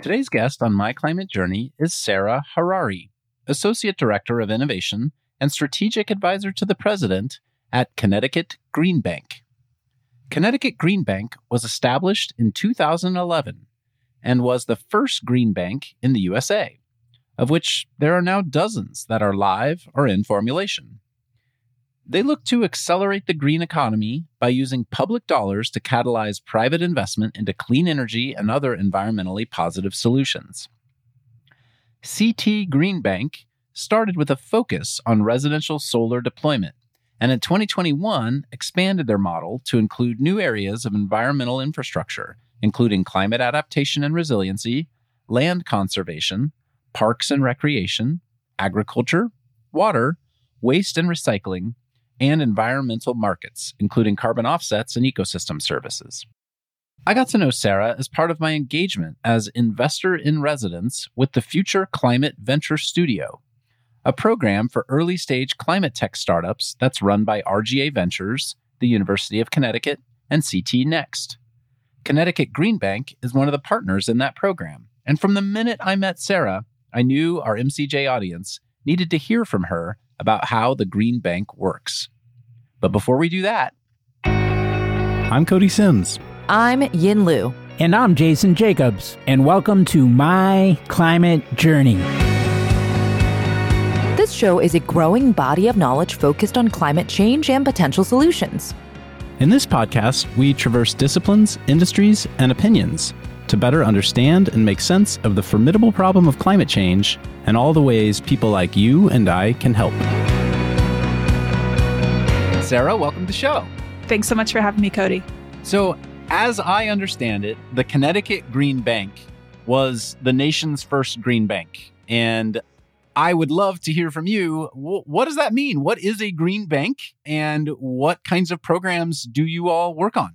Today's guest on My Climate Journey is Sara Harari, Associate Director of Innovation and Strategic Advisor to the President at Connecticut Green Bank. Connecticut Green Bank was established in 2011 and was the first green bank in the USA, of which there are now dozens that are live or in formulation. They look to accelerate the green economy by using public dollars to catalyze private investment into clean energy and other environmentally positive solutions. CT Green Bank started with a focus on residential solar deployment, and in 2021 expanded their model to include new areas of environmental infrastructure, including climate adaptation and resiliency, land conservation, parks and recreation, agriculture, water, waste and recycling, and environmental markets, including carbon offsets and ecosystem services. I got to know Sara as part of my engagement as investor in residence with the Future Climate Venture Studio, a program for early stage climate tech startups that's run by RGA Ventures, the University of Connecticut, and CT Next. Connecticut Green Bank is one of the partners in that program. And from the minute I met Sara, I knew our MCJ audience needed to hear from her about how the Green Bank works. But before we do that, I'm Cody Simms. I'm Yin Lu. And I'm Jason Jacobs. And welcome to My Climate Journey. This show is a growing body of knowledge focused on climate change and potential solutions. In this podcast, we traverse disciplines, industries, and opinions to better understand and make sense of the formidable problem of climate change and all the ways people like you and I can help. Sara, welcome to the show. Thanks so much for having me, Cody. So, as I understand it, the Connecticut Green Bank was the nation's first green bank. And I would love to hear from you. What does that mean? What is a green bank and what kinds of programs do you all work on?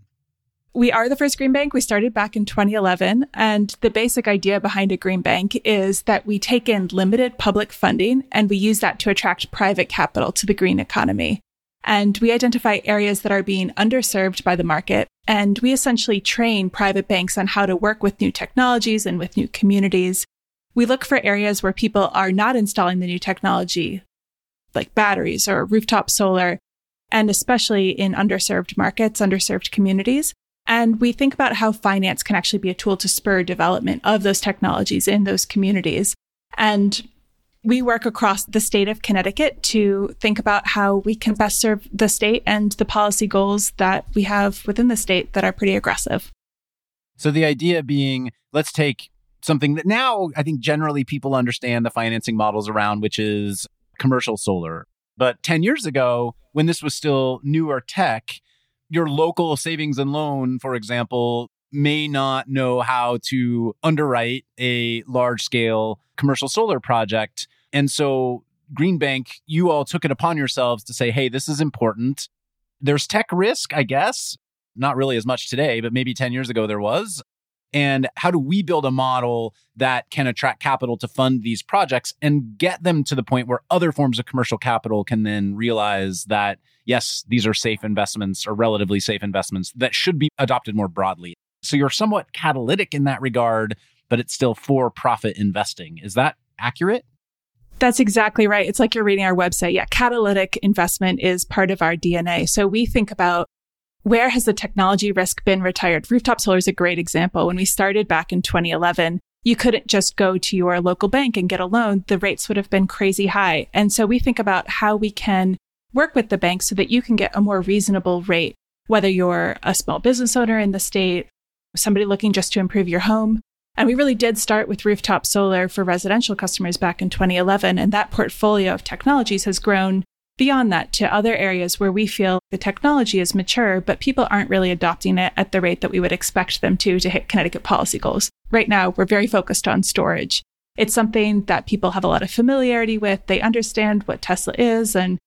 We are the first green bank. We started back in 2011. And the basic idea behind a green bank is that we take in limited public funding and we use that to attract private capital to the green economy. And we identify areas that are being underserved by the market. And we essentially train private banks on how to work with new technologies and with new communities. We look for areas where people are not installing the new technology, like batteries or rooftop solar, and especially in underserved markets, underserved communities. And we think about how finance can actually be a tool to spur development of those technologies in those communities. And we work across the state of Connecticut to think about how we can best serve the state and the policy goals that we have within the state that are pretty aggressive. So the idea being, let's take something that now I think generally people understand the financing models around, which is commercial solar. But 10 years ago, when this was still newer tech, your local savings and loan, for example, may not know how to underwrite a large scale commercial solar project. And so, Green Bank, you all took it upon yourselves to say, hey, this is important. There's tech risk, I guess. Not really as much today, but maybe 10 years ago there was. And how do we build a model that can attract capital to fund these projects and get them to the point where other forms of commercial capital can then realize that, yes, these are safe investments or relatively safe investments that should be adopted more broadly? So you're somewhat catalytic in that regard, but it's still for profit investing. Is that accurate? That's exactly right. It's like you're reading our website. Yeah, catalytic investment is part of our DNA. So we think about where has the technology risk been retired? Rooftop solar is a great example. When we started back in 2011, you couldn't just go to your local bank and get a loan. The rates would have been crazy high. And so we think about how we can work with the bank so that you can get a more reasonable rate, whether you're a small business owner in the state, somebody looking just to improve your home. And we really did start with rooftop solar for residential customers back in 2011. And that portfolio of technologies has grown beyond that to other areas where we feel the technology is mature, but people aren't really adopting it at the rate that we would expect them to to hit Connecticut policy goals. Right now, we're very focused on storage. It's something that people have a lot of familiarity with. They understand what Tesla is and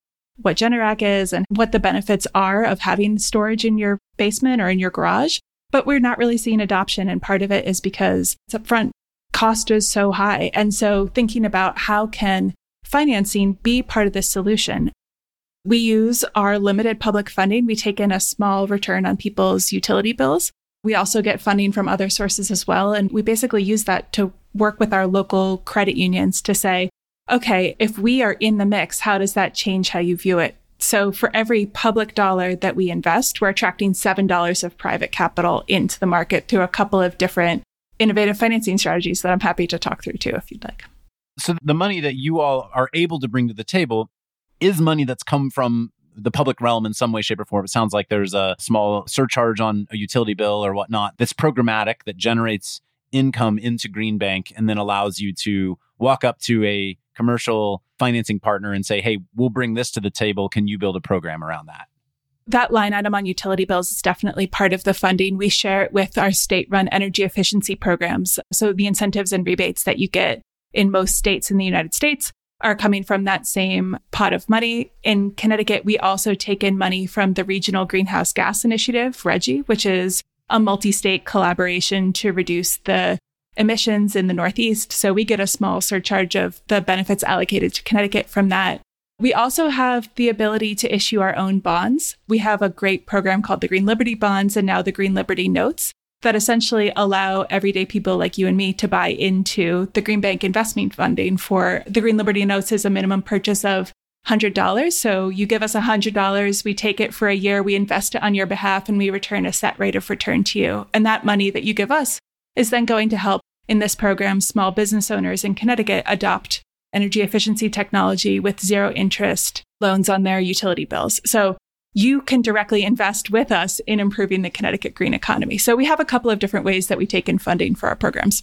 what Generac is and what the benefits are of having storage in your basement or in your garage. But we're not really seeing adoption. And part of it is because it's upfront cost is so high. And so thinking about how can financing be part of the solution? We use our limited public funding. We take in a small return on people's utility bills. We also get funding from other sources as well. And we basically use that to work with our local credit unions to say, okay, if we are in the mix, how does that change how you view it? So for every public dollar that we invest, we're attracting $7 of private capital into the market through a couple of different innovative financing strategies that I'm happy to talk through too, if you'd like. So the money that you all are able to bring to the table is money that's come from the public realm in some way, shape, or form. It sounds like there's a small surcharge on a utility bill or whatnot that's programmatic that generates income into Green Bank and then allows you to walk up to a commercial financing partner and say, hey, we'll bring this to the table. Can you build a program around that? That line item on utility bills is definitely part of the funding. We share it with our state run energy efficiency programs. So the incentives and rebates that you get in most states in the United States are coming from that same pot of money. In Connecticut, we also take in money from the Regional Greenhouse Gas Initiative, RGGI, which is a multi state collaboration to reduce the emissions in the Northeast. So we get a small surcharge of the benefits allocated to Connecticut from that. We also have the ability to issue our own bonds. We have a great program called the Green Liberty Bonds and now the Green Liberty Notes that essentially allow everyday people like you and me to buy into the Green Bank investment funding for the Green Liberty Notes is a minimum purchase of $100. So you give us $100, we take it for a year, we invest it on your behalf, and we return a set rate of return to you. And that money that you give us is then going to help in this program small business owners in Connecticut adopt energy efficiency technology with zero interest loans on their utility bills. So you can directly invest with us in improving the Connecticut green economy. So we have a couple of different ways that we take in funding for our programs.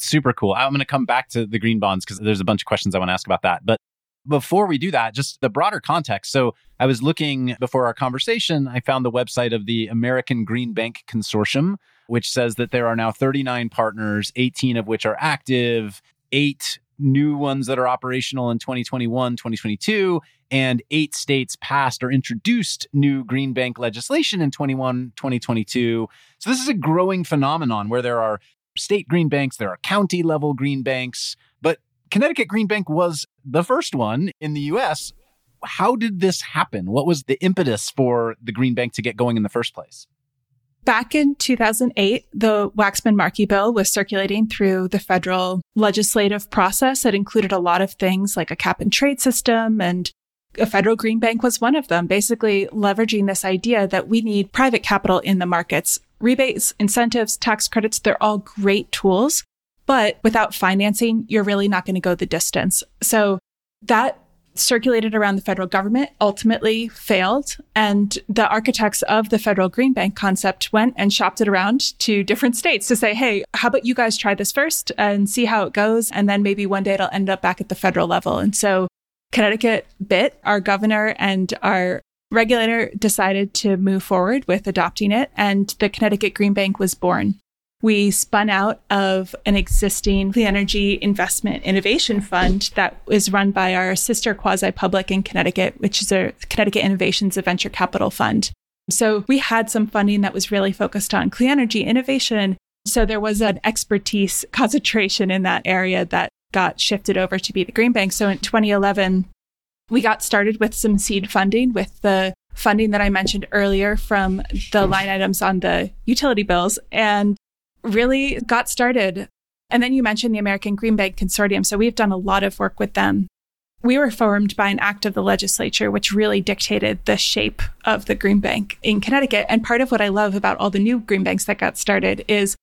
Super cool. I'm going to come back to the green bonds because there's a bunch of questions I want to ask about that. But before we do that, just the broader context. So I was looking before our conversation, I found the website of the American Green Bank Consortium, which says that there are now 39 partners, 18 of which are active, eight new ones that are operational in 2021, 2022, and eight states passed or introduced new green bank legislation in 21, 2022. So this is a growing phenomenon where there are state green banks, there are county level green banks, but Connecticut Green Bank was the first one in the US. How did this happen? What was the impetus for the Green Bank to get going in the first place? Back in 2008, the Waxman Markey bill was circulating through the federal legislative process. It included a lot of things like a cap and trade system and a federal green bank was one of them, basically leveraging this idea that we need private capital in the markets. Rebates, incentives, tax credits, they're all great tools, but without financing, you're really not going to go the distance. So that circulated around the federal government ultimately failed. And the architects of the federal green bank concept went and shopped it around to different states to say, hey, how about you guys try this first and see how it goes? And then maybe one day it'll end up back at the federal level. And so Connecticut bit, our governor and our regulator decided to move forward with adopting it. And the Connecticut Green Bank was born we spun out of an existing clean energy investment innovation fund that is run by our sister quasi public in Connecticut, which is a Connecticut Innovations, a venture capital fund. So we had some funding that was really focused on clean energy innovation. So there was an expertise concentration in that area that got shifted over to be the Green Bank. So in 2011, we got started with some seed funding with the funding that I mentioned earlier from the line items on the utility bills. And really got started. And then you mentioned the American Green Bank Consortium. So we've done a lot of work with them. We were formed by an act of the legislature, which really dictated the shape of the Green Bank in Connecticut. And part of what I love about all the new green banks that got started is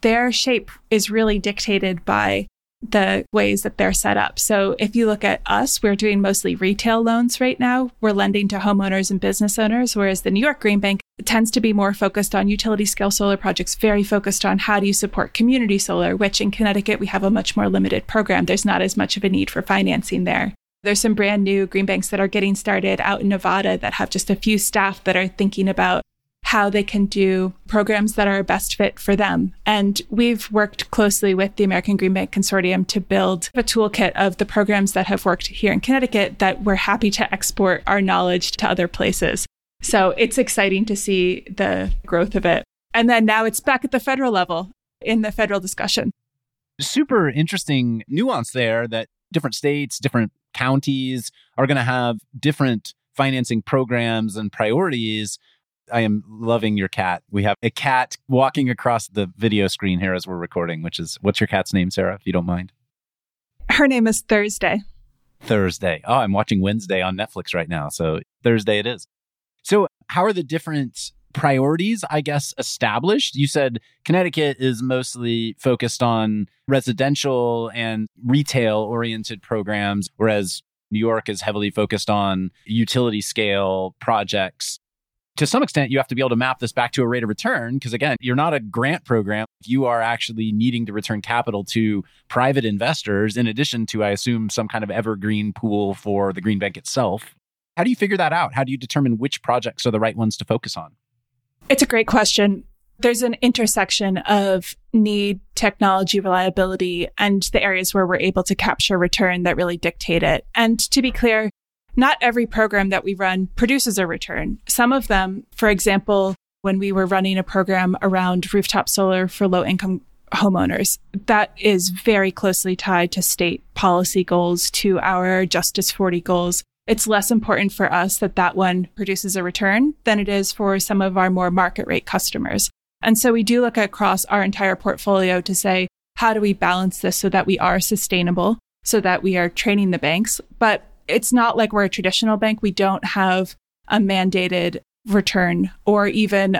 their shape is really dictated by the ways that they're set up. So if you look at us, we're doing mostly retail loans right now. We're lending to homeowners and business owners, whereas the New York Green Bank tends to be more focused on utility scale solar projects, very focused on how do you support community solar, which in Connecticut, we have a much more limited program. There's not as much of a need for financing there. There's some brand new green banks that are getting started out in Nevada that have just a few staff that are thinking about how they can do programs that are best fit for them. And we've worked closely with the American Green Bank Consortium to build a toolkit of the programs that have worked here in Connecticut that we're happy to export our knowledge to other places. So it's exciting to see the growth of it. And then now it's back at the federal level in the federal discussion. Super interesting nuance there that different states, different counties are going to have different financing programs and priorities I am loving your cat. We have a cat walking across the video screen here as we're recording, which is what's your cat's name, Sara, if you don't mind? Her name is Thursday. Thursday. Oh, I'm watching Wednesday on Netflix right now. So Thursday it is. So, how are the different priorities, I guess, established? You said Connecticut is mostly focused on residential and retail oriented programs, whereas New York is heavily focused on utility scale projects. To some extent, you have to be able to map this back to a rate of return because, again, you're not a grant program. You are actually needing to return capital to private investors, in addition to, I assume, some kind of evergreen pool for the Green Bank itself. How do you figure that out? How do you determine which projects are the right ones to focus on? It's a great question. There's an intersection of need, technology, reliability, and the areas where we're able to capture return that really dictate it. And to be clear, not every program that we run produces a return. Some of them, for example, when we were running a program around rooftop solar for low income homeowners, that is very closely tied to state policy goals, to our Justice 40 goals. It's less important for us that that one produces a return than it is for some of our more market rate customers. And so we do look across our entire portfolio to say, how do we balance this so that we are sustainable, so that we are training the banks? But it's not like we're a traditional bank. We don't have a mandated return or even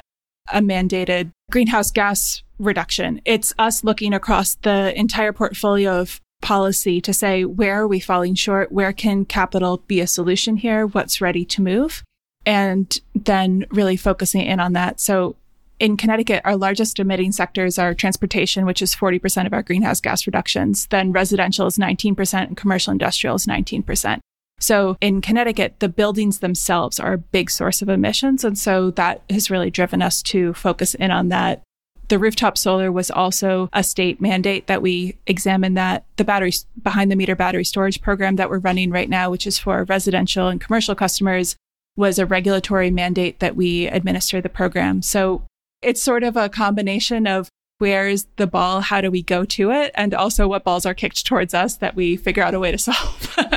a mandated greenhouse gas reduction. It's us looking across the entire portfolio of policy to say, where are we falling short? Where can capital be a solution here? What's ready to move? And then really focusing in on that. So in Connecticut, our largest emitting sectors are transportation, which is 40% of our greenhouse gas reductions. Then residential is 19% and commercial industrial is 19%. So in Connecticut, the buildings themselves are a big source of emissions. And so that has really driven us to focus in on that. The rooftop solar was also a state mandate that we examined that. The battery behind the meter battery storage program that we're running right now, which is for residential and commercial customers, was a regulatory mandate that we administer the program. So it's sort of a combination of where's the ball, how do we go to it, and also what balls are kicked towards us that we figure out a way to solve.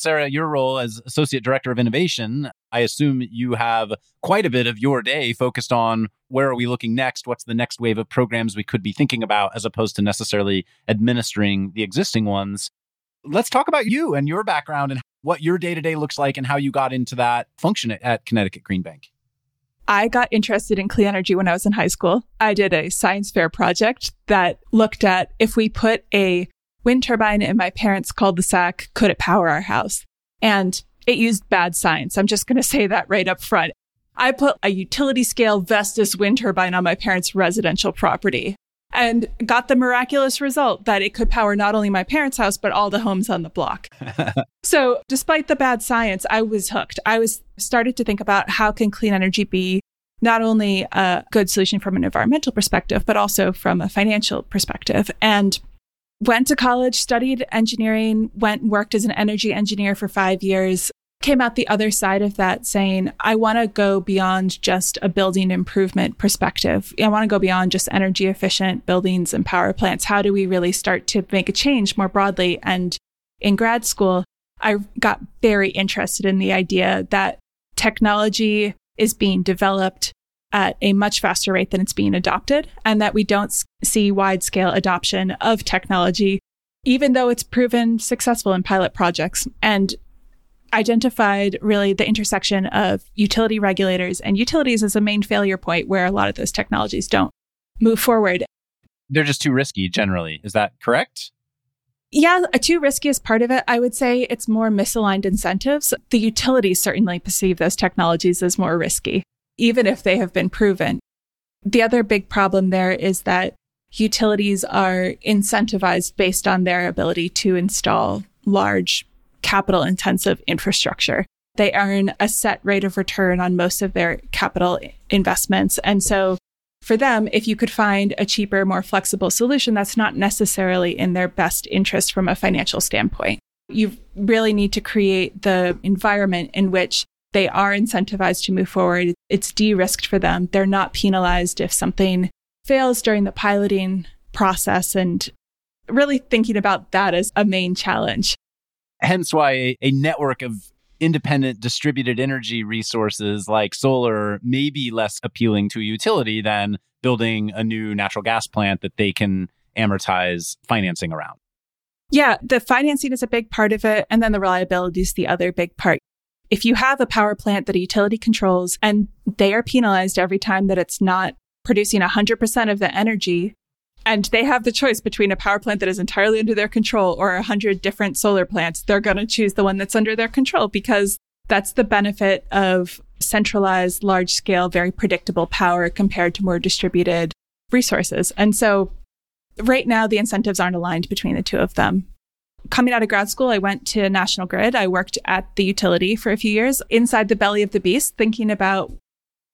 Sara, your role as Associate Director of Innovation, I assume you have quite a bit of your day focused on where are we looking next? What's the next wave of programs we could be thinking about as opposed to necessarily administering the existing ones? Let's talk about you and your background and what your day to day looks like and how you got into that function at Connecticut Green Bank. I got interested in clean energy when I was in high school. I did a science fair project that looked at if we put a wind turbine in my parents' cul-de-sac, could it power our house? And it used bad science. I'm just going to say that right up front. I put a utility scale Vestas wind turbine on my parents' residential property and got the miraculous result that it could power not only my parents' house, but all the homes on the block. so despite the bad science, I was hooked. I was started to think about how can clean energy be not only a good solution from an environmental perspective, but also from a financial perspective. And went to college, studied engineering, went worked as an energy engineer for five years, came out the other side of that saying, I want to go beyond just a building improvement perspective. I want to go beyond just energy efficient buildings and power plants. How do we really start to make a change more broadly? And in grad school, I got very interested in the idea that technology is being developed at a much faster rate than it's being adopted, and that we don't see wide scale adoption of technology, even though it's proven successful in pilot projects. And identified really the intersection of utility regulators and utilities as a main failure point where a lot of those technologies don't move forward. They're just too risky generally. Is that correct? Yeah, a too risky is part of it. I would say it's more misaligned incentives. The utilities certainly perceive those technologies as more risky even if they have been proven. The other big problem there is that utilities are incentivized based on their ability to install large capital intensive infrastructure. They earn a set rate of return on most of their capital investments. And so for them, if you could find a cheaper, more flexible solution, that's not necessarily in their best interest from a financial standpoint. You really need to create the environment in which they are incentivized to move forward. It's de risked for them. They're not penalized if something fails during the piloting process and really thinking about that as a main challenge. Hence why a, a network of independent distributed energy resources like solar may be less appealing to a utility than building a new natural gas plant that they can amortize financing around. Yeah, the financing is a big part of it. And then the reliability is the other big part. If you have a power plant that a utility controls and they are penalized every time that it's not producing 100% of the energy, and they have the choice between a power plant that is entirely under their control or 100 different solar plants, they're going to choose the one that's under their control because that's the benefit of centralized, large scale, very predictable power compared to more distributed resources. And so right now, the incentives aren't aligned between the two of them. Coming out of grad school, I went to National Grid. I worked at the utility for a few years inside the belly of the beast, thinking about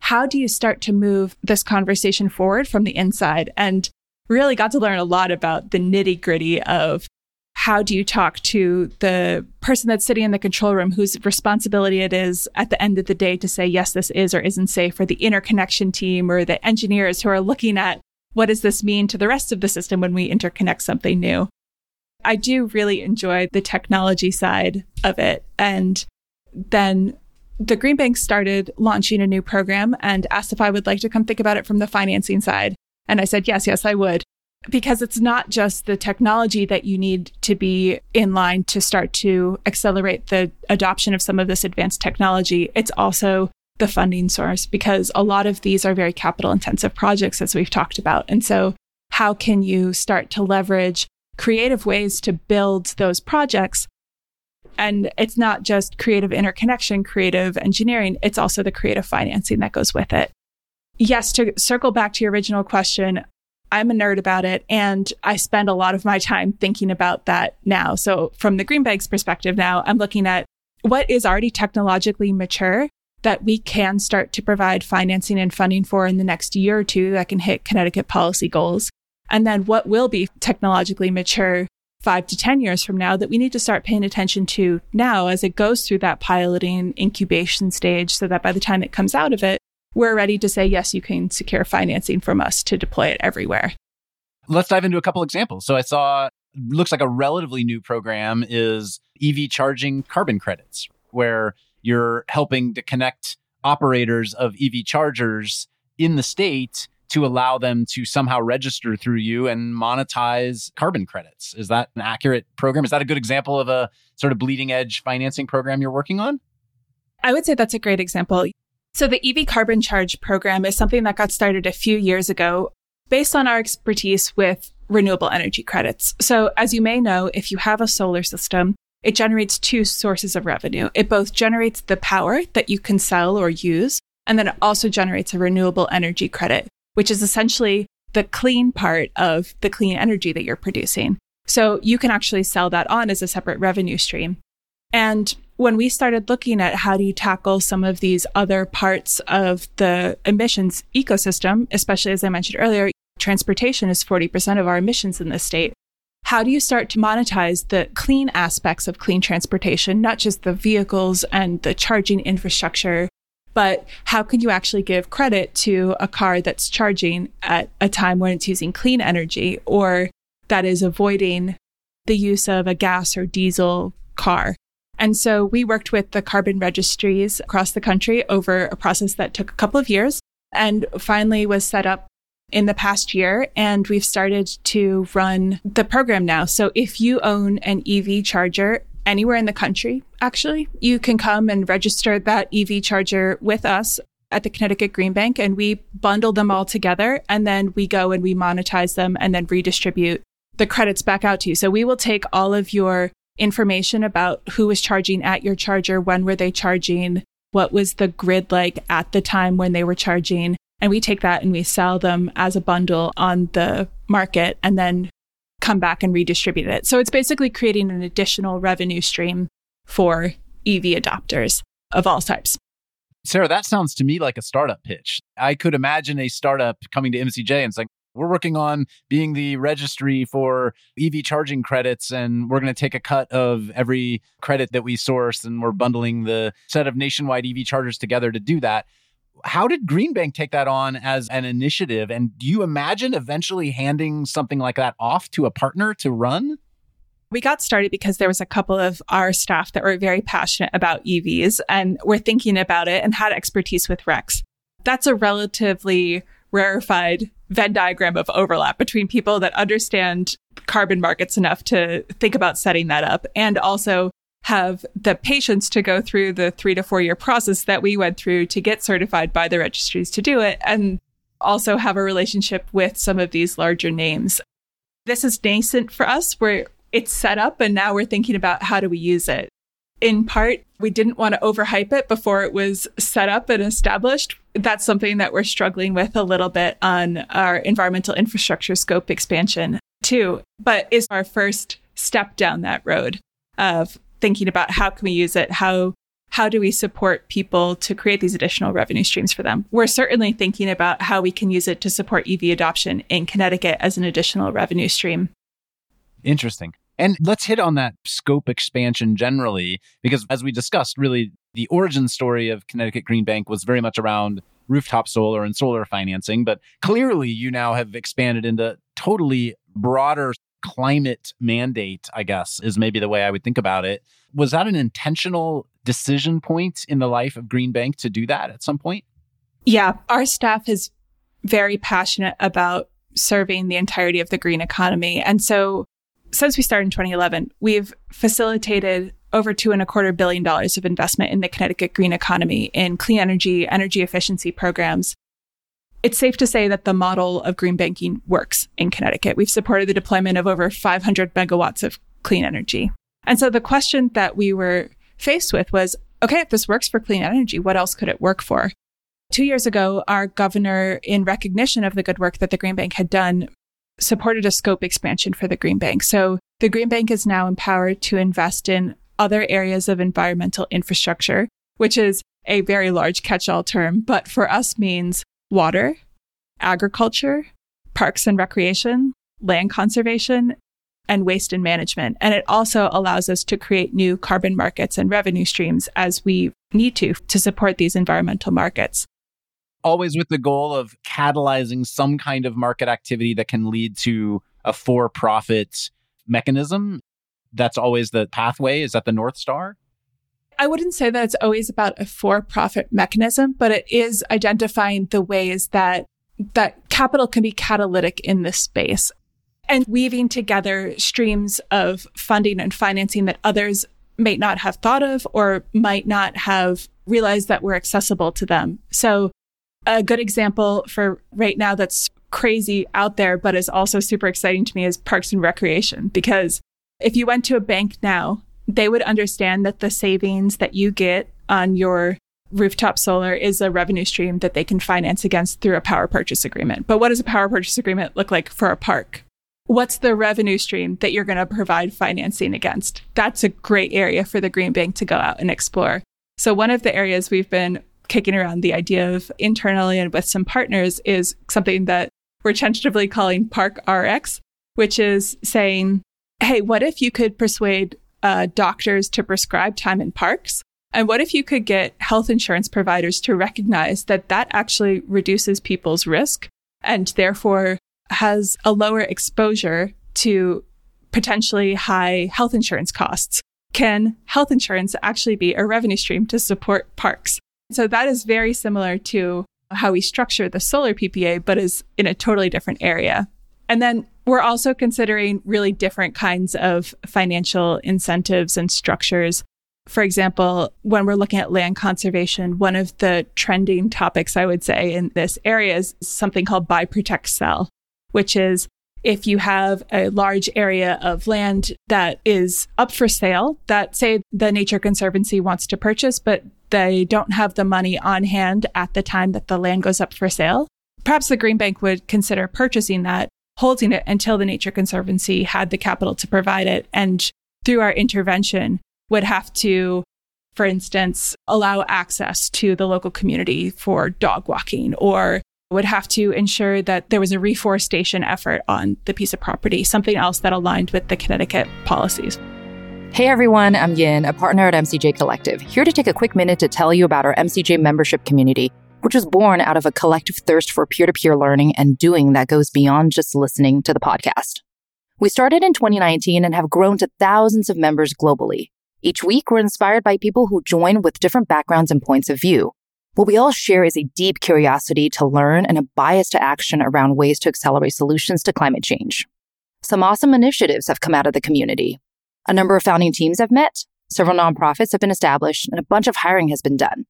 how do you start to move this conversation forward from the inside? And really got to learn a lot about the nitty gritty of how do you talk to the person that's sitting in the control room whose responsibility it is at the end of the day to say, yes, this is or isn't safe, or the interconnection team or the engineers who are looking at what does this mean to the rest of the system when we interconnect something new? I do really enjoy the technology side of it. And then the Green Bank started launching a new program and asked if I would like to come think about it from the financing side. And I said, yes, yes, I would. Because it's not just the technology that you need to be in line to start to accelerate the adoption of some of this advanced technology. It's also the funding source because a lot of these are very capital intensive projects, as we've talked about. And so, how can you start to leverage creative ways to build those projects? And it's not just creative interconnection, creative engineering, it's also the creative financing that goes with it. Yes, to circle back to your original question, I'm a nerd about it and I spend a lot of my time thinking about that now. So, from the Green Bank's perspective now, I'm looking at what is already technologically mature that we can start to provide financing and funding for in the next year or two that can hit Connecticut policy goals. And then what will be technologically mature five to 10 years from now that we need to start paying attention to now as it goes through that piloting incubation stage so that by the time it comes out of it, we're ready to say, yes, you can secure financing from us to deploy it everywhere. Let's dive into a couple examples. So I saw looks like a relatively new program is EV charging carbon credits, where you're helping to connect operators of EV chargers in the state to allow them to somehow register through you and monetize carbon credits. Is that an accurate program? Is that a good example of a sort of bleeding edge financing program you're working on? I would say that's a great example. So the EV carbon charge program is something that got started a few years ago based on our expertise with renewable energy credits. So as you may know, if you have a solar system, it generates two sources of revenue. It both generates the power that you can sell or use, and then it also generates a renewable energy credit, which is essentially the clean part of the clean energy that you're producing. So you can actually sell that on as a separate revenue stream. And when we started looking at how do you tackle some of these other parts of the emissions ecosystem, especially as I mentioned earlier, transportation is 40% of our emissions in this state. How do you start to monetize the clean aspects of clean transportation, not just the vehicles and the charging infrastructure, but how can you actually give credit to a car that's charging at a time when it's using clean energy or that is avoiding the use of a gas or diesel car? And so we worked with the carbon registries across the country over a process that took a couple of years and finally was set up in the past year, and we've started to run the program now. So if you own an EV charger anywhere in the country, actually, you can come and register that EV charger with us at the Connecticut Green Bank, and we bundle them all together, and then we go and we monetize them and then redistribute the credits back out to you. So we will take all of your information about who was charging at your charger, when were they charging, what was the grid like at the time when they were charging, and we take that and we sell them as a bundle on the market and then come back and redistribute it. So it's basically creating an additional revenue stream for EV adopters of all types. Sara, that sounds to me like a startup pitch. I could imagine a startup coming to MCJ and saying, we're working on being the registry for EV charging credits, and we're going to take a cut of every credit that we source, and we're bundling the set of nationwide EV chargers together to do that. How did Green Bank take that on as an initiative? And do you imagine eventually handing something like that off to a partner to run? We got started because there was a couple of our staff that were very passionate about EVs and were thinking about it and had expertise with RECs. That's a relatively rarefied Venn diagram of overlap between people that understand carbon markets enough to think about setting that up and also have the patience to go through the three to four year process that we went through to get certified by the registries to do it and also have a relationship with some of these larger names. This is nascent for us where it's set up and now we're thinking about how do we use it. In part, we didn't want to overhype it before it was set up and established. That's something that we're struggling with a little bit on our environmental infrastructure scope expansion too, but is our first step down that road of thinking about how can we use it? How how do we support people to create these additional revenue streams for them? We're certainly thinking about how we can use it to support EV adoption in Connecticut as an additional revenue stream. Interesting. And let's hit on that scope expansion generally, because as we discussed, really the origin story of Connecticut Green Bank was very much around rooftop solar and solar financing. But clearly, you now have expanded into totally broader climate mandate, I guess, is maybe the way I would think about it. Was that an intentional decision point in the life of Green Bank to do that at some point? Yeah, our staff is very passionate about serving the entirety of the green economy. And so since we started in 2011, we've facilitated over two and a quarter billion dollars of investment in the Connecticut green economy in clean energy, energy efficiency programs, it's safe to say that the model of green banking works in Connecticut. We've supported the deployment of over 500 megawatts of clean energy. And so the question that we were faced with was okay, if this works for clean energy, what else could it work for? Two years ago, our governor, in recognition of the good work that the Green Bank had done, supported a scope expansion for the Green Bank. So the Green Bank is now empowered to invest in other areas of environmental infrastructure, which is a very large catch all term, but for us means water, agriculture, parks and recreation, land conservation, and waste and management. And it also allows us to create new carbon markets and revenue streams as we need to to support these environmental markets. Always with the goal of catalyzing some kind of market activity that can lead to a for profit mechanism. That's always the pathway. Is that the North Star? I wouldn't say that it's always about a for profit mechanism, but it is identifying the ways that that capital can be catalytic in this space and weaving together streams of funding and financing that others may not have thought of or might not have realized that were accessible to them. So a good example for right now that's crazy out there, but is also super exciting to me is parks and recreation. Because if you went to a bank now they would understand that the savings that you get on your rooftop solar is a revenue stream that they can finance against through a power purchase agreement. But what does a power purchase agreement look like for a park? What's the revenue stream that you're going to provide financing against? That's a great area for the Green Bank to go out and explore. So, one of the areas we've been kicking around the idea of internally and with some partners is something that we're tentatively calling Park RX, which is saying, hey, what if you could persuade uh, doctors to prescribe time in parks? And what if you could get health insurance providers to recognize that that actually reduces people's risk and therefore has a lower exposure to potentially high health insurance costs? Can health insurance actually be a revenue stream to support parks? So that is very similar to how we structure the solar PPA, but is in a totally different area. And then we're also considering really different kinds of financial incentives and structures. For example, when we're looking at land conservation, one of the trending topics I would say in this area is something called buy, protect, sell, which is if you have a large area of land that is up for sale, that say the Nature Conservancy wants to purchase, but they don't have the money on hand at the time that the land goes up for sale, perhaps the Green Bank would consider purchasing that holding it until the Nature Conservancy had the capital to provide it. And through our intervention, would have to, for instance, allow access to the local community for dog walking or would have to ensure that there was a reforestation effort on the piece of property, something else that aligned with the Connecticut policies. Hey everyone, I'm Yin, a partner at MCJ Collective, here to take a quick minute to tell you about our MCJ membership community which was born out of a collective thirst for peer to peer learning and doing that goes beyond just listening to the podcast. We started in 2019 and have grown to thousands of members globally. Each week, we're inspired by people who join with different backgrounds and points of view. What we all share is a deep curiosity to learn and a bias to action around ways to accelerate solutions to climate change. Some awesome initiatives have come out of the community. A number of founding teams have met, several nonprofits have been established, and a bunch of hiring has been done.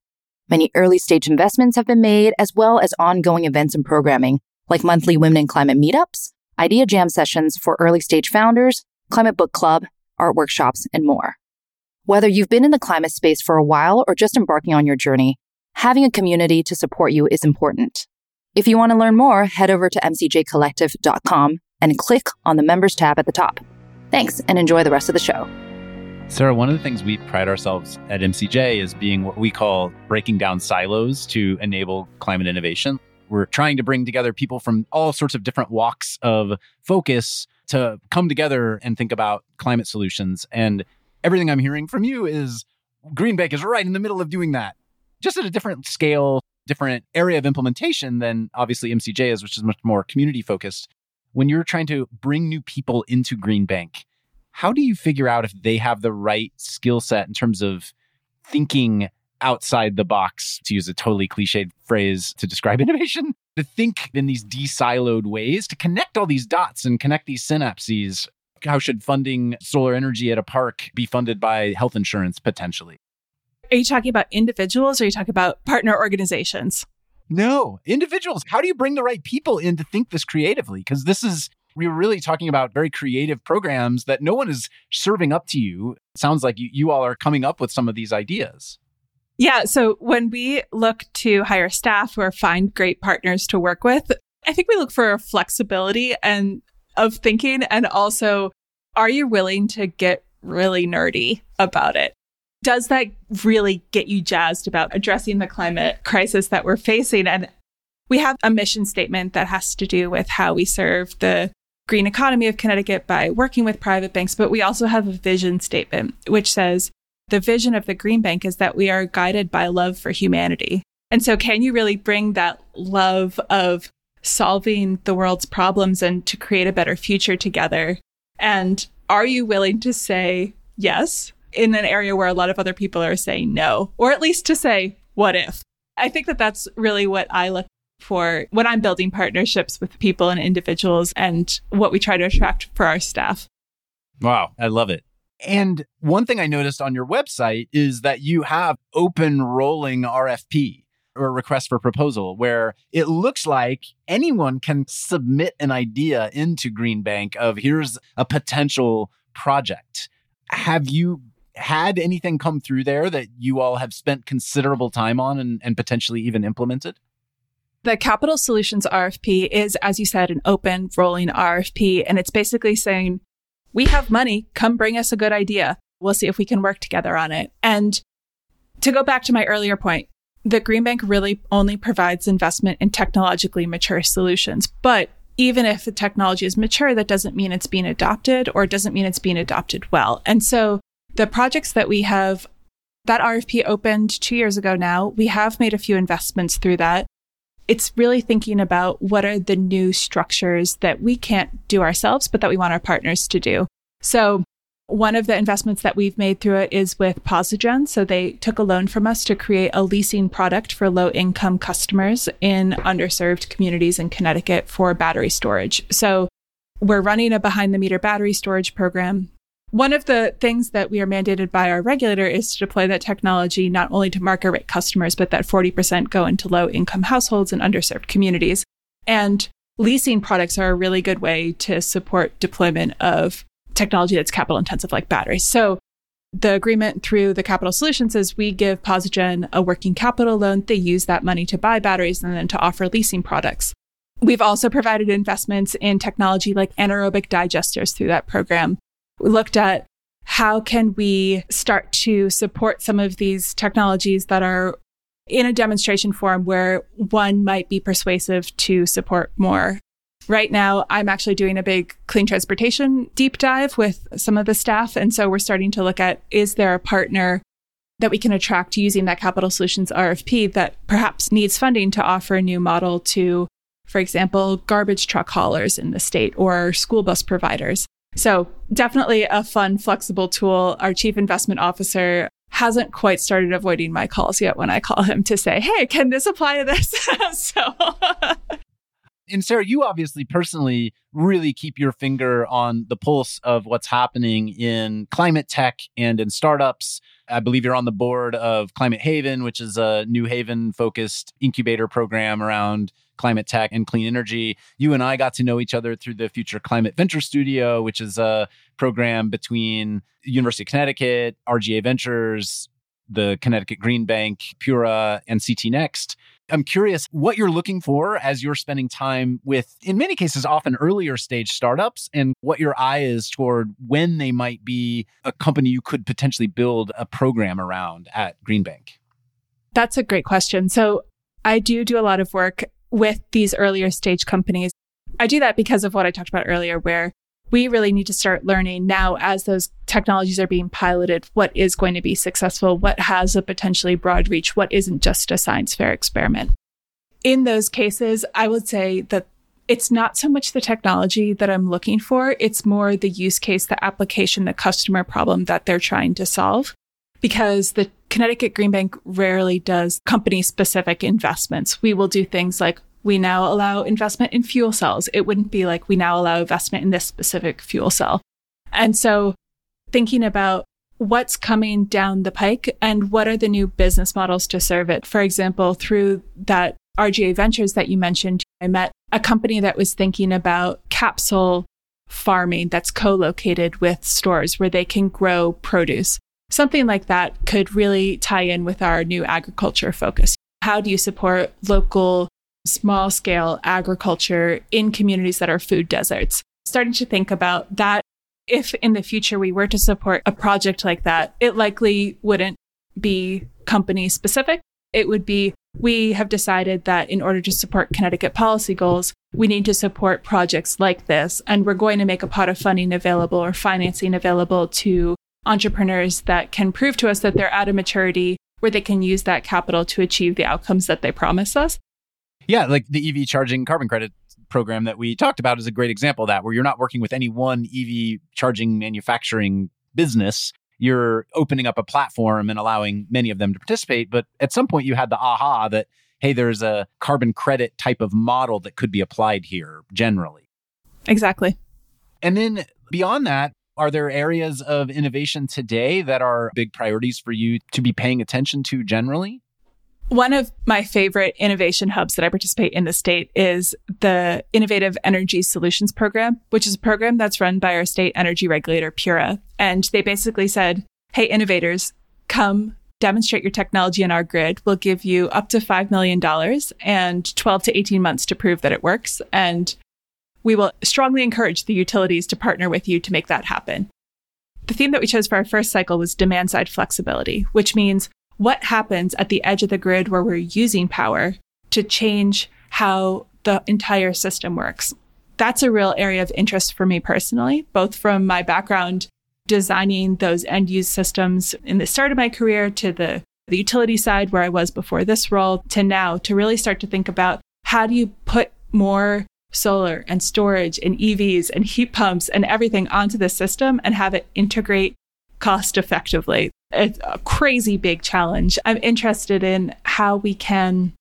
Many early stage investments have been made, as well as ongoing events and programming, like monthly Women in Climate meetups, idea jam sessions for early stage founders, climate book club, art workshops, and more. Whether you've been in the climate space for a while or just embarking on your journey, having a community to support you is important. If you want to learn more, head over to mcjcollective.com and click on the members tab at the top. Thanks and enjoy the rest of the show. Sara, one of the things we pride ourselves at MCJ is being what we call breaking down silos to enable climate innovation. We're trying to bring together people from all sorts of different walks of focus to come together and think about climate solutions. And everything I'm hearing from you is Green Bank is right in the middle of doing that just at a different scale, different area of implementation than obviously MCJ is, which is much more community focused. When you're trying to bring new people into Green Bank, how do you figure out if they have the right skill set in terms of thinking outside the box, to use a totally cliched phrase to describe innovation, to think in these de-siloed ways, to connect all these dots and connect these synapses? How should funding solar energy at a park be funded by health insurance potentially? Are you talking about individuals or are you talking about partner organizations? No, individuals. How do you bring the right people in to think this creatively? Because this is, we're really talking about very creative programs that no one is serving up to you. It sounds like you, you all are coming up with some of these ideas. Yeah. So when we look to hire staff or find great partners to work with, I think we look for flexibility and of thinking and also are you willing to get really nerdy about it? does that really get you jazzed about addressing the climate crisis that we're facing? And we have a mission statement that has to do with how we serve the green economy of Connecticut by working with private banks, but we also have a vision statement which says the vision of the Green Bank is that we are guided by love for humanity. And so, can you really bring that love of solving the world's problems and to create a better future together? And are you willing to say yes in an area where a lot of other people are saying no, or at least to say, what if? I think that that's really what I look for when I'm building partnerships with people and individuals and what we try to attract for our staff. Wow, I love it. And one thing I noticed on your website is that you have open rolling RFP or request for proposal where it looks like anyone can submit an idea into Green Bank of here's a potential project. Have you had anything come through there that you all have spent considerable time on and, and potentially even implemented? The Capital Solutions RFP is, as you said, an open rolling RFP. And it's basically saying, we have money, come bring us a good idea. We'll see if we can work together on it. And to go back to my earlier point, the Green Bank really only provides investment in technologically mature solutions. But even if the technology is mature, that doesn't mean it's being adopted or it doesn't mean it's being adopted well. And so the projects that we have, that RFP opened two years ago now. We have made a few investments through that. It's really thinking about what are the new structures that we can't do ourselves, but that we want our partners to do. So one of the investments that we've made through it is with Posigen. So they took a loan from us to create a leasing product for low income customers in underserved communities in Connecticut for battery storage. So we're running a behind the meter battery storage program one of the things that we are mandated by our regulator is to deploy that technology not only to market rate customers, but that 40% go into low income households and underserved communities. And leasing products are a really good way to support deployment of technology that's capital intensive like batteries. So the agreement through the capital solutions is we give Posigen a working capital loan. They use that money to buy batteries and then to offer leasing products. We've also provided investments in technology like anaerobic digesters through that program we looked at how can we start to support some of these technologies that are in a demonstration form where one might be persuasive to support more. Right now, I'm actually doing a big clean transportation deep dive with some of the staff. And so we're starting to look at is there a partner that we can attract using that Capital Solutions RFP that perhaps needs funding to offer a new model to, for example, garbage truck haulers in the state or school bus providers? So, definitely a fun, flexible tool. Our chief investment officer hasn't quite started avoiding my calls yet when I call him to say, Hey, can this apply to this? so, and Sara, you obviously personally really keep your finger on the pulse of what's happening in climate tech and in startups. I believe you're on the board of Climate Haven, which is a New Haven focused incubator program around climate tech and clean energy. You and I got to know each other through the Future Climate Venture Studio, which is a program between University of Connecticut, RGA Ventures, the Connecticut Green Bank, Pura, and CT Next. I'm curious what you're looking for as you're spending time with, in many cases, often earlier stage startups, and what your eye is toward when they might be a company you could potentially build a program around at Green Bank. That's a great question. So, I do do a lot of work with these earlier stage companies. I do that because of what I talked about earlier, where we really need to start learning now as those technologies are being piloted what is going to be successful, what has a potentially broad reach, what isn't just a science fair experiment. In those cases, I would say that it's not so much the technology that I'm looking for, it's more the use case, the application, the customer problem that they're trying to solve. Because the Connecticut Green Bank rarely does company specific investments. We will do things like we now allow investment in fuel cells. It wouldn't be like we now allow investment in this specific fuel cell. And so thinking about what's coming down the pike and what are the new business models to serve it. For example, through that RGA Ventures that you mentioned, I met a company that was thinking about capsule farming that's co-located with stores where they can grow produce. Something like that could really tie in with our new agriculture focus. How do you support local small scale agriculture in communities that are food deserts. Starting to think about that. If in the future we were to support a project like that, it likely wouldn't be company specific. It would be we have decided that in order to support Connecticut policy goals, we need to support projects like this. And we're going to make a pot of funding available or financing available to entrepreneurs that can prove to us that they're at a maturity where they can use that capital to achieve the outcomes that they promise us. Yeah, like the EV charging carbon credit program that we talked about is a great example of that, where you're not working with any one EV charging manufacturing business. You're opening up a platform and allowing many of them to participate. But at some point, you had the aha that, hey, there's a carbon credit type of model that could be applied here generally. Exactly. And then beyond that, are there areas of innovation today that are big priorities for you to be paying attention to generally? One of my favorite innovation hubs that I participate in the state is the Innovative Energy Solutions Program, which is a program that's run by our state energy regulator, Pura. And they basically said, Hey, innovators, come demonstrate your technology in our grid. We'll give you up to $5 million and 12 to 18 months to prove that it works. And we will strongly encourage the utilities to partner with you to make that happen. The theme that we chose for our first cycle was demand side flexibility, which means what happens at the edge of the grid where we're using power to change how the entire system works. That's a real area of interest for me personally, both from my background designing those end use systems in the start of my career to the, the utility side where I was before this role to now to really start to think about how do you put more solar and storage and EVs and heat pumps and everything onto the system and have it integrate cost effectively. It's a crazy big challenge. I'm interested in how we can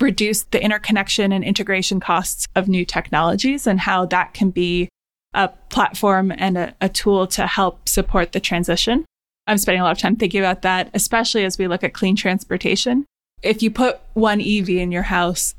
reduce the interconnection and integration costs of new technologies and how that can be a platform and a, a, tool to help support the transition. I'm spending a lot of time thinking about that, especially as we look at clean transportation. If you put one EV in your house,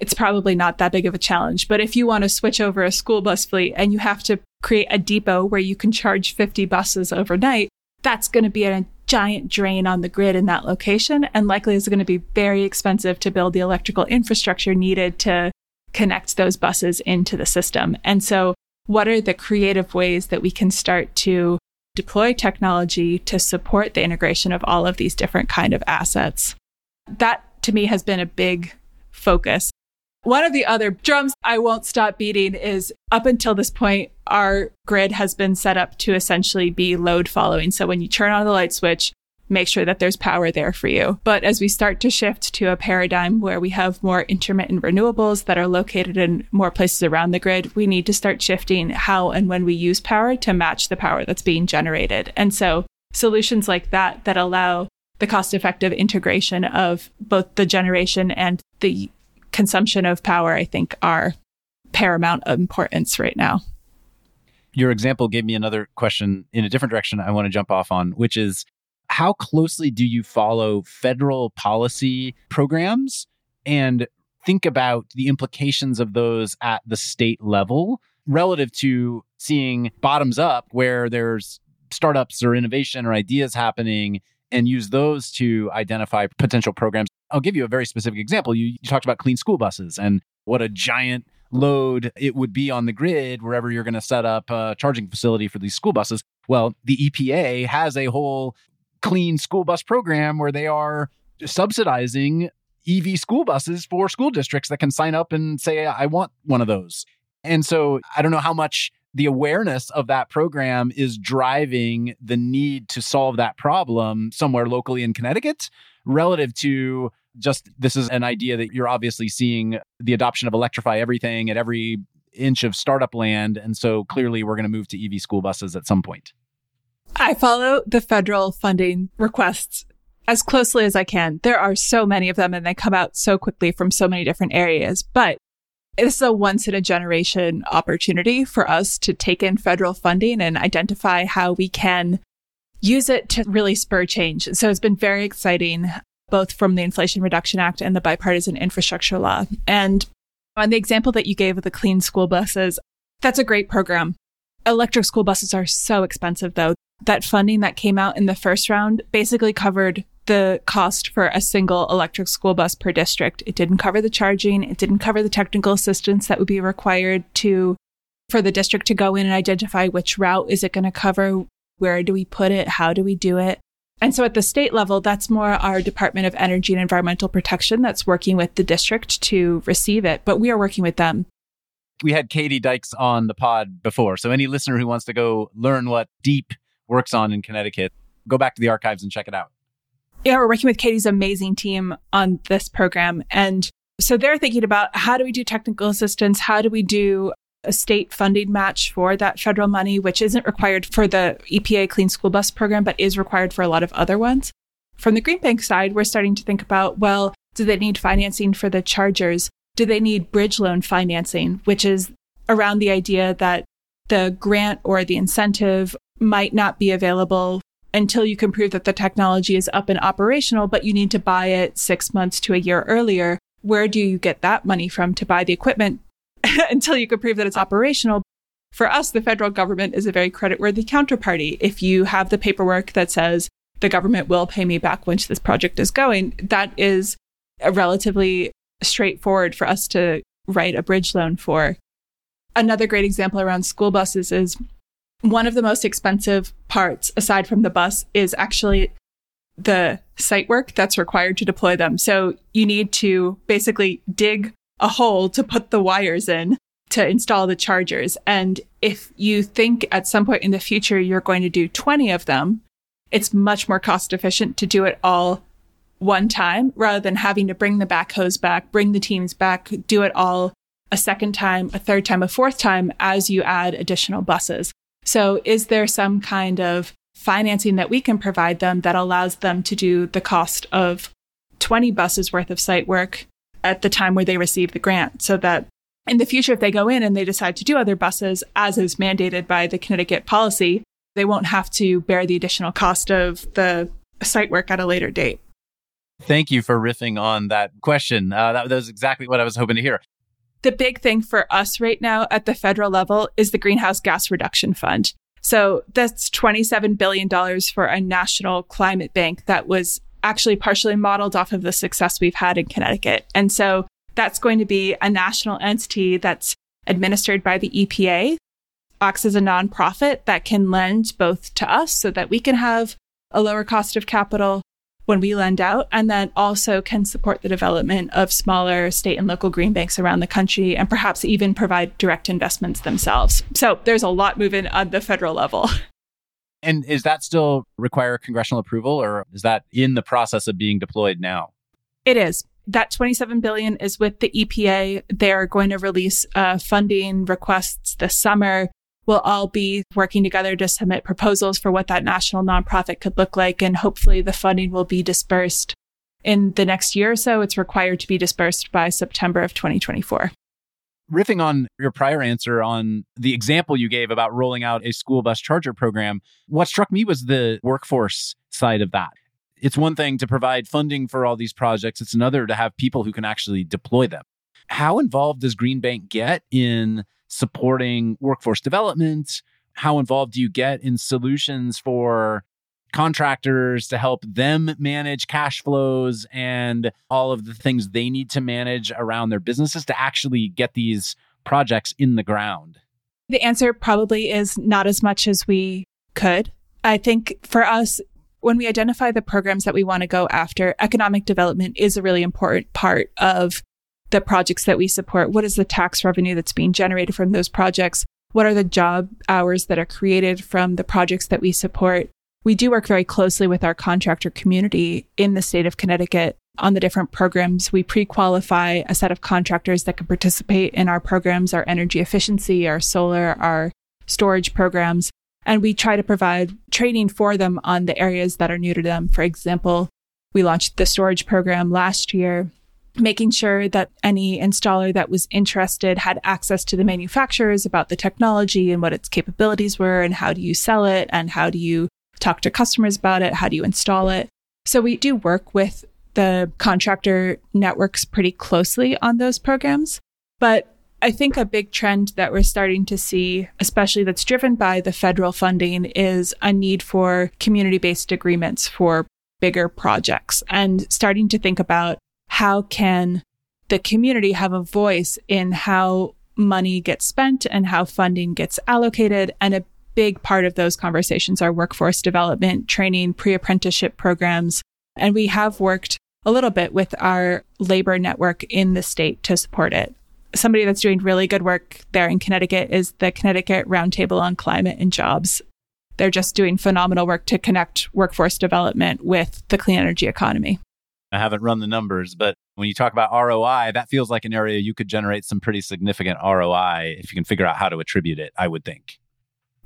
it's probably not that big of a challenge. But if you want to switch over a school bus fleet and you have to create a depot where you can charge 50 buses overnight, that's going to be a giant drain on the grid in that location and likely is going to be very expensive to build the electrical infrastructure needed to connect those buses into the system. And so what are the creative ways that we can start to deploy technology to support the integration of all of these different kind of assets? That to me has been a big focus one of the other drums I won't stop beating is up until this point, our grid has been set up to essentially be load following. So when you turn on the light switch, make sure that there's power there for you. But as we start to shift to a paradigm where we have more intermittent renewables that are located in more places around the grid, we need to start shifting how and when we use power to match the power that's being generated. And so solutions like that that allow the cost effective integration of both the generation and the consumption of power, I think are paramount importance right now. Your example gave me another question in a different direction I want to jump off on, which is how closely do you follow federal policy programs and think about the implications of those at the state level relative to seeing bottoms up where there's startups or innovation or ideas happening and use those to identify potential programs. I'll give you a very specific example. You, you talked about clean school buses and what a giant load it would be on the grid wherever you're going to set up a charging facility for these school buses. Well, the EPA has a whole clean school bus program where they are subsidizing EV school buses for school districts that can sign up and say, I want one of those. And so I don't know how much the awareness of that program is driving the need to solve that problem somewhere locally in Connecticut relative to just this is an idea that you're obviously seeing the adoption of electrify everything at every inch of startup land. And so clearly we're going to move to EV school buses at some point. I follow the federal funding requests as closely as I can. There are so many of them and they come out so quickly from so many different areas, but this is a once in a generation opportunity for us to take in federal funding and identify how we can use it to really spur change. So it's been very exciting, both from the Inflation Reduction Act and the bipartisan infrastructure law. And on the example that you gave of the clean school buses, that's a great program. Electric school buses are so expensive though. That funding that came out in the first round basically covered the cost for a single electric school bus per district. It didn't cover the charging. It didn't cover the technical assistance that would be required to, for the district to go in and identify which route is it going to cover? Where do we put it? How do we do it? And so at the state level, that's more our Department of Energy and Environmental Protection that's working with the district to receive it, but we are working with them. We had Katie Dykes on the pod before. So any listener who wants to go learn what DEEP works on in Connecticut, go back to the archives and check it out yeah, we're working with Katie's amazing team on this program. And so they're thinking about how do we do technical assistance? How do we do a state funding match for that federal money, which isn't required for the EPA Clean School Bus program, but is required for a lot of other ones. From the Green Bank side, we're starting to think about, well, do they need financing for the chargers? Do they need bridge loan financing, which is around the idea that the grant or the incentive might not be available until you can prove that the technology is up and operational, but you need to buy it six months to a year earlier. Where do you get that money from to buy the equipment until you can prove that it's operational? For us, the federal government is a very creditworthy counterparty. If you have the paperwork that says the government will pay me back once this project is going, that is relatively straightforward for us to write a bridge loan for. Another great example around school buses is one of the most expensive parts, aside from the bus, is actually the site work that's required to deploy them. So you need to basically dig a hole to put the wires in to install the chargers. And if you think at some point in the future you're going to do 20 of them, it's much more cost efficient to do it all one time rather than having to bring the backhoes back, bring the teams back, do it all a second time, a third time, a fourth time as you add additional buses. So, is there some kind of financing that we can provide them that allows them to do the cost of 20 buses worth of site work at the time where they receive the grant so that in the future, if they go in and they decide to do other buses, as is mandated by the Connecticut policy, they won't have to bear the additional cost of the site work at a later date. Thank you for riffing on that question. Uh, that, that was exactly what I was hoping to hear the big thing for us right now at the federal level is the Greenhouse Gas Reduction Fund. So that's $27 billion for a national climate bank that was actually partially modeled off of the success we've had in Connecticut. And so that's going to be a national entity that's administered by the EPA, acts as a nonprofit that can lend both to us so that we can have a lower cost of capital when we lend out, and then also can support the development of smaller state and local green banks around the country and perhaps even provide direct investments themselves. So there's a lot moving on the federal level. And is that still require congressional approval or is that in the process of being deployed now? It is. That 27 billion is with the EPA. They're going to release uh, funding requests this summer. We'll all be working together to submit proposals for what that national nonprofit could look like. And hopefully the funding will be dispersed in the next year or so. It's required to be dispersed by September of 2024 riffing on your prior answer on the example you gave about rolling out a school bus charger program, what struck me was the workforce side of that. It's one thing to provide funding for all these projects, it's another to have people who can actually deploy them. How involved does Green Bank get in supporting workforce development? How involved do you get in solutions for contractors to help them manage cash flows and all of the things they need to manage around their businesses to actually get these projects in the ground? The answer probably is not as much as we could. I think for us, when we identify the programs that we want to go after, economic development is a really important part of the projects that we support. What is the tax revenue that's being generated from those projects? What are the job hours that are created from the projects that we support? We do work very closely with our contractor community in the state of Connecticut on the different programs. We pre qualify a set of contractors that can participate in our programs, our energy efficiency, our solar, our storage programs. And we try to provide training for them on the areas that are new to them. For example, we launched the storage program last year, making sure that any installer that was interested had access to the manufacturers about the technology and what its capabilities were and how do you sell it and how do you talk to customers about it? How do you install it? So we do work with the contractor networks pretty closely on those programs. But I think a big trend that we're starting to see, especially that's driven by the federal funding, is a need for community based agreements for bigger projects and starting to think about how can the community have a voice in how money gets spent and how funding gets allocated and a big part of those conversations are workforce development, training, pre apprenticeship programs. And we have worked a little bit with our labor network in the state to support it. Somebody that's doing really good work there in Connecticut is the Connecticut Roundtable on Climate and Jobs. They're just doing phenomenal work to connect workforce development with the clean energy economy. I haven't run the numbers, but when you talk about ROI, that feels like an area you could generate some pretty significant ROI if you can figure out how to attribute it, I would think.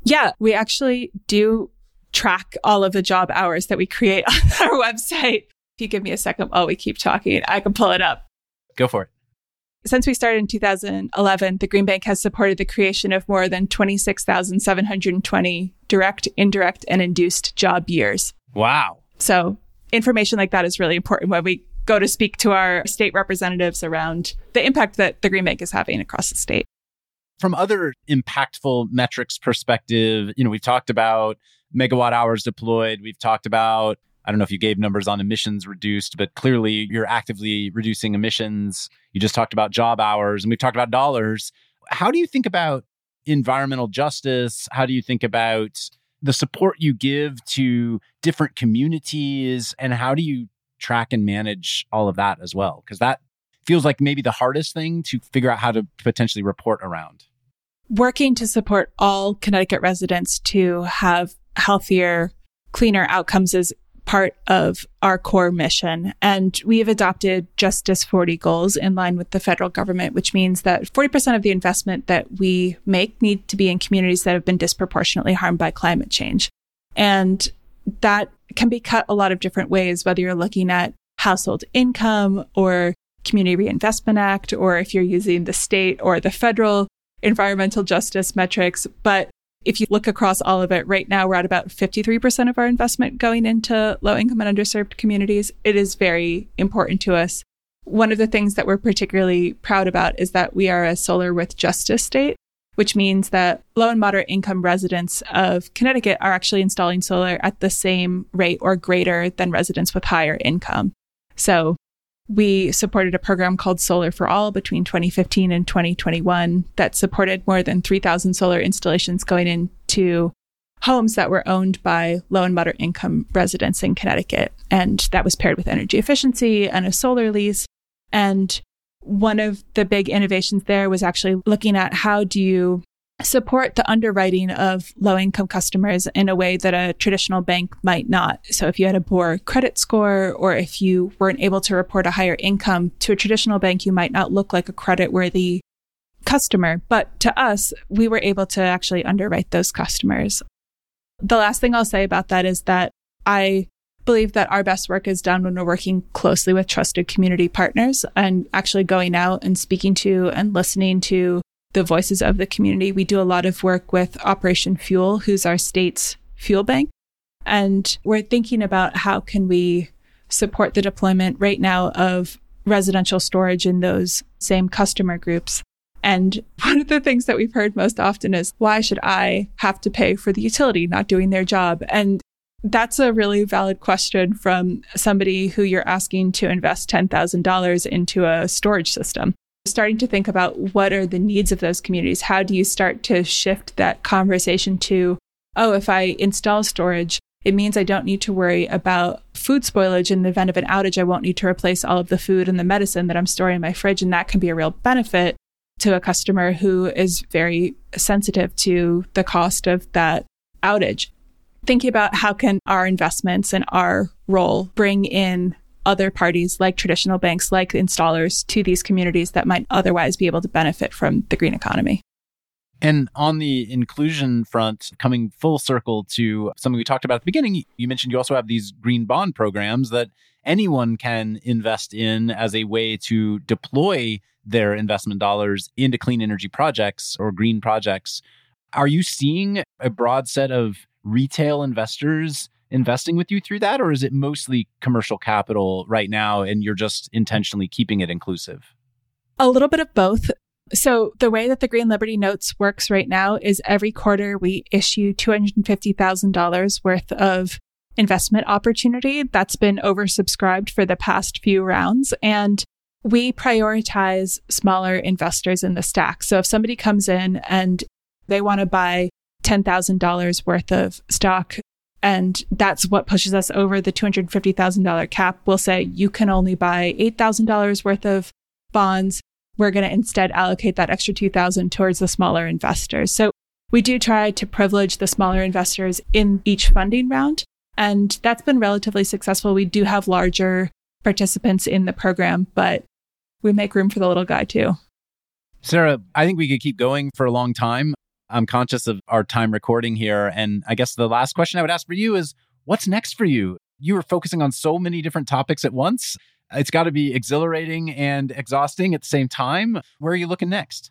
Yeah, we actually do track all of the job hours that we create on our website. If you give me a second while we keep talking, I can pull it up. Go for it. Since we started in 2011, the Green Bank has supported the creation of more than 26,720 direct, indirect, and induced job years. Wow. So, information like that is really important when we go to speak to our state representatives around the impact that the Green Bank is having across the state from other impactful metrics perspective, you know, we've talked about megawatt hours deployed. We've talked about, I don't know if you gave numbers on emissions reduced, but clearly you're actively reducing emissions. You just talked about job hours and we've talked about dollars. How do you think about environmental justice? How do you think about the support you give to different communities? And how do you track and manage all of that as well? Because that feels like maybe the hardest thing to figure out how to potentially report around working to support all Connecticut residents to have healthier, cleaner outcomes is part of our core mission. And we have adopted Justice 40 goals in line with the federal government, which means that 40% of the investment that we make need to be in communities that have been disproportionately harmed by climate change. And that can be cut a lot of different ways, whether you're looking at household income or Community Reinvestment Act, or if you're using the state or the federal environmental justice metrics. But if you look across all of it, right now we're at about 53% of our investment going into low income and underserved communities. It is very important to us. One of the things that we're particularly proud about is that we are a solar with justice state, which means that low and moderate income residents of Connecticut are actually installing solar at the same rate or greater than residents with higher income. So we supported a program called Solar for All between 2015 and 2021 that supported more than 3,000 solar installations going into homes that were owned by low and moderate income residents in Connecticut. And that was paired with energy efficiency and a solar lease. And one of the big innovations there was actually looking at how do you support the underwriting of low income customers in a way that a traditional bank might not. So if you had a poor credit score or if you weren't able to report a higher income to a traditional bank, you might not look like a credit worthy customer. But to us, we were able to actually underwrite those customers. The last thing I'll say about that is that I believe that our best work is done when we're working closely with trusted community partners and actually going out and speaking to and listening to the voices of the community. We do a lot of work with Operation Fuel, who's our state's fuel bank. And we're thinking about how can we support the deployment right now of residential storage in those same customer groups. And one of the things that we've heard most often is, why should I have to pay for the utility not doing their job? And that's a really valid question from somebody who you're asking to invest $10,000 into a storage system. Starting to think about what are the needs of those communities. How do you start to shift that conversation to, oh, if I install storage, it means I don't need to worry about food spoilage in the event of an outage. I won't need to replace all of the food and the medicine that I'm storing in my fridge. And that can be a real benefit to a customer who is very sensitive to the cost of that outage thinking about how can our investments and our role bring in other parties like traditional banks, like installers to these communities that might otherwise be able to benefit from the green economy. And on the inclusion front, coming full circle to something we talked about at the beginning, you mentioned you also have these green bond programs that anyone can invest in as a way to deploy their investment dollars into clean energy projects or green projects. Are you seeing a broad set of retail investors investing with you through that, or is it mostly commercial capital right now and you're just intentionally keeping it inclusive? A little bit of both. So the way that the Green Liberty Notes works right now is every quarter we issue $250,000 worth of investment opportunity that's been oversubscribed for the past few rounds. And we prioritize smaller investors in the stack. So if somebody comes in and they want to buy $10,000 worth of stock. And that's what pushes us over the $250,000 cap. We'll say you can only buy $8,000 worth of bonds. We're going to instead allocate that extra 2000 towards the smaller investors. So we do try to privilege the smaller investors in each funding round. And that's been relatively successful. We do have larger participants in the program, but we make room for the little guy too. Sara, I think we could keep going for a long time. I'm conscious of our time recording here. And I guess the last question I would ask for you is what's next for you? You are focusing on so many different topics at once. It's got to be exhilarating and exhausting at the same time. Where are you looking next?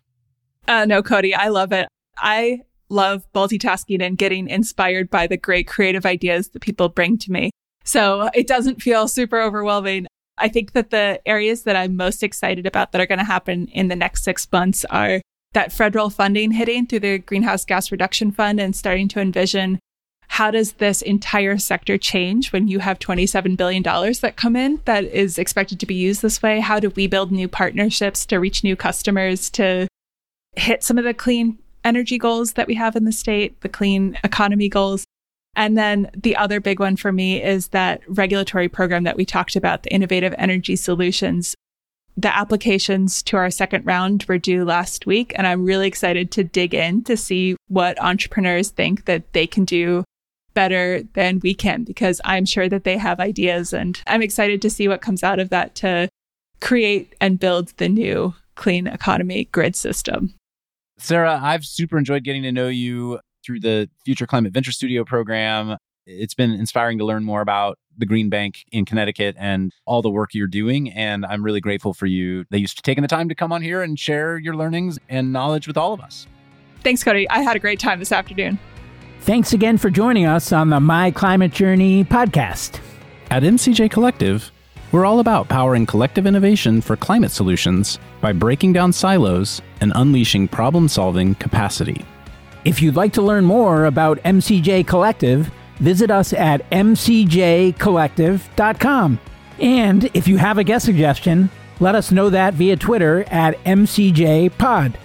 Uh, no, Cody, I love it. I love multitasking and getting inspired by the great creative ideas that people bring to me. So it doesn't feel super overwhelming. I think that the areas that I'm most excited about that are going to happen in the next six months are that federal funding hitting through the Greenhouse Gas Reduction Fund and starting to envision how does this entire sector change when you have $27 billion that come in that is expected to be used this way? How do we build new partnerships to reach new customers to hit some of the clean energy goals that we have in the state, the clean economy goals? And then the other big one for me is that regulatory program that we talked about, the Innovative Energy Solutions the applications to our second round were due last week, and I'm really excited to dig in to see what entrepreneurs think that they can do better than we can because I'm sure that they have ideas and I'm excited to see what comes out of that to create and build the new clean economy grid system. Sara, I've super enjoyed getting to know you through the Future Climate Venture Studio program. It's been inspiring to learn more about the Green Bank in Connecticut and all the work you're doing. And I'm really grateful for you that you've taken the time to come on here and share your learnings and knowledge with all of us. Thanks, Cody. I had a great time this afternoon. Thanks again for joining us on the My Climate Journey podcast. At MCJ Collective, we're all about powering collective innovation for climate solutions by breaking down silos and unleashing problem solving capacity. If you'd like to learn more about MCJ Collective, visit us at mcjcollective.com. And if you have a guest suggestion, let us know that via Twitter at mcjpod.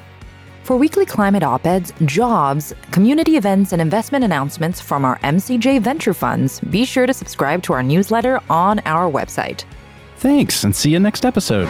For weekly climate op eds, jobs, community events, and investment announcements from our MCJ venture funds, be sure to subscribe to our newsletter on our website. Thanks, and see you next episode.